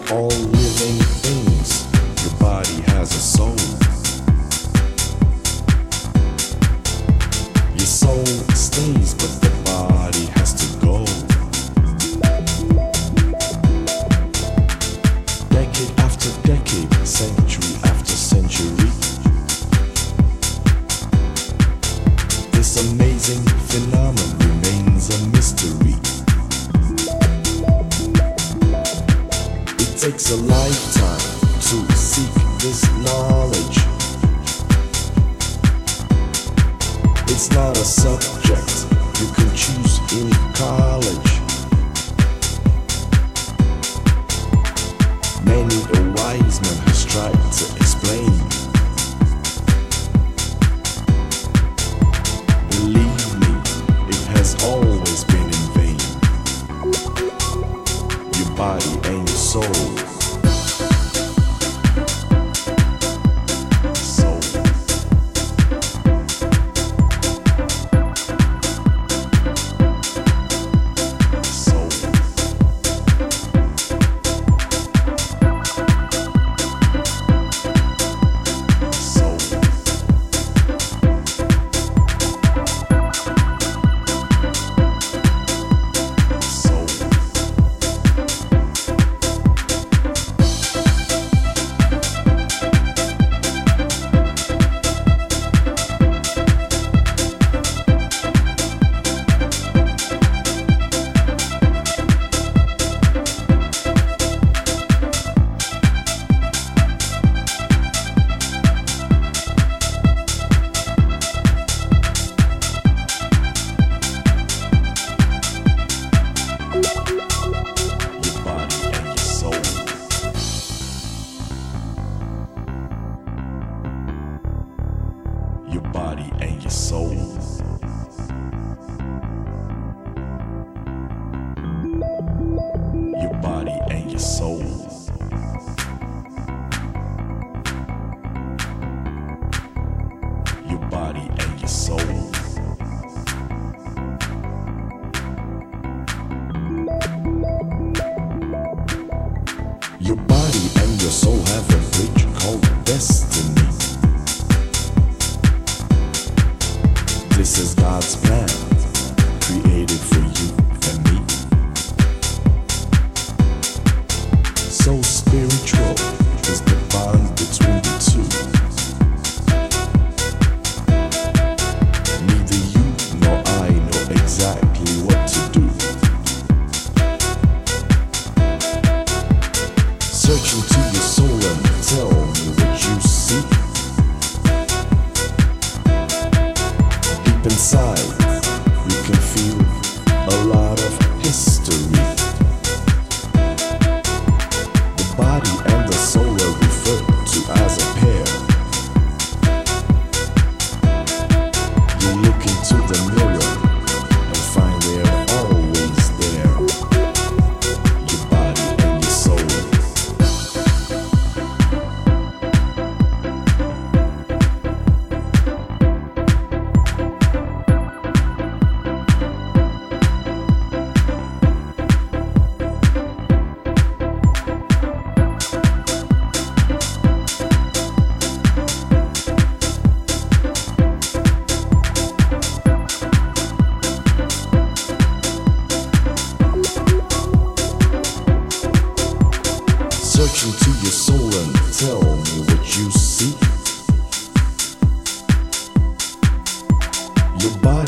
living things. Your body has a soul. Your soul stays, but the body has to go. Decade after decade, century after century. This amazing phenomenon remains a mystery. Takes a lifetime to seek this knowledge. It's not a subject you can choose in college. Your soul. Your body and your soul have a bridge called destiny. This is God's plan, created for you Your body